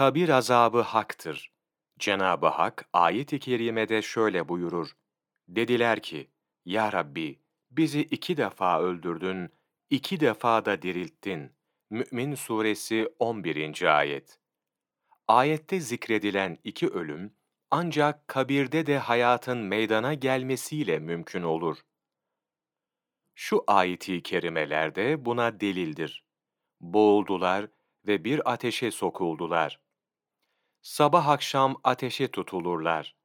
Kabir azabı haktır. Cenab-ı Hak ayet-i kerimede şöyle buyurur. Dediler ki, Ya Rabbi, bizi iki defa öldürdün, iki defa da dirilttin. Mü'min Suresi 11. Ayet Ayette zikredilen iki ölüm, ancak kabirde de hayatın meydana gelmesiyle mümkün olur. Şu ayeti kerimelerde buna delildir. Boğuldular ve bir ateşe sokuldular. Sabah akşam ateşe tutulurlar.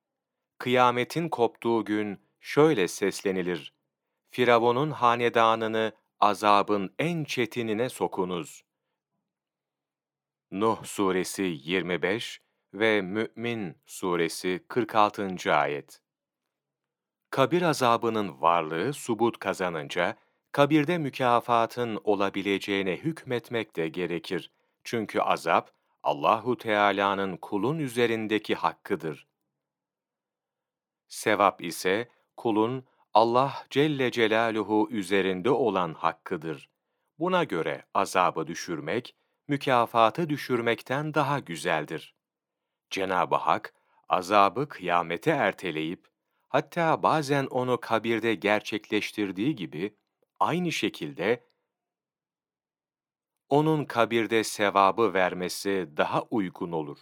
Kıyametin koptuğu gün şöyle seslenilir. Firavun'un hanedanını azabın en çetinine sokunuz. Nuh Suresi 25 ve Mü'min Suresi 46. Ayet Kabir azabının varlığı subut kazanınca, kabirde mükafatın olabileceğine hükmetmek de gerekir. Çünkü azap, Allahu Teala'nın kulun üzerindeki hakkıdır. Sevap ise kulun Allah Celle Celaluhu üzerinde olan hakkıdır. Buna göre azabı düşürmek, mükafatı düşürmekten daha güzeldir. Cenab-ı Hak, azabı kıyamete erteleyip, hatta bazen onu kabirde gerçekleştirdiği gibi, aynı şekilde, onun kabirde sevabı vermesi daha uygun olur.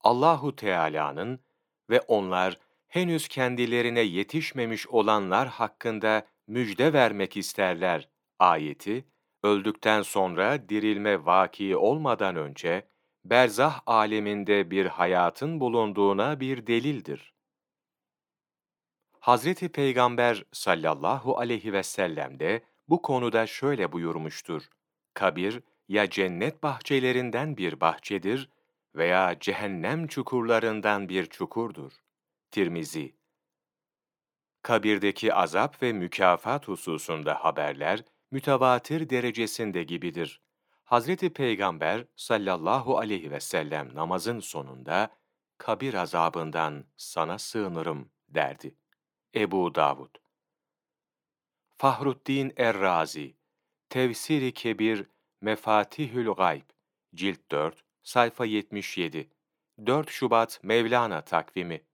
Allahu Teala'nın ve onlar henüz kendilerine yetişmemiş olanlar hakkında müjde vermek isterler ayeti, öldükten sonra dirilme vaki olmadan önce, berzah aleminde bir hayatın bulunduğuna bir delildir. Hazreti Peygamber sallallahu aleyhi ve sellem de bu konuda şöyle buyurmuştur. Kabir, ya cennet bahçelerinden bir bahçedir veya cehennem çukurlarından bir çukurdur. Tirmizi Kabirdeki azap ve mükafat hususunda haberler mütevatir derecesinde gibidir. Hazreti Peygamber sallallahu aleyhi ve sellem namazın sonunda kabir azabından sana sığınırım derdi. Ebu Davud Fahruddin Errazi Tevsiri Kebir Mefatihül Gayb Cilt 4 Sayfa 77 4 Şubat Mevlana takvimi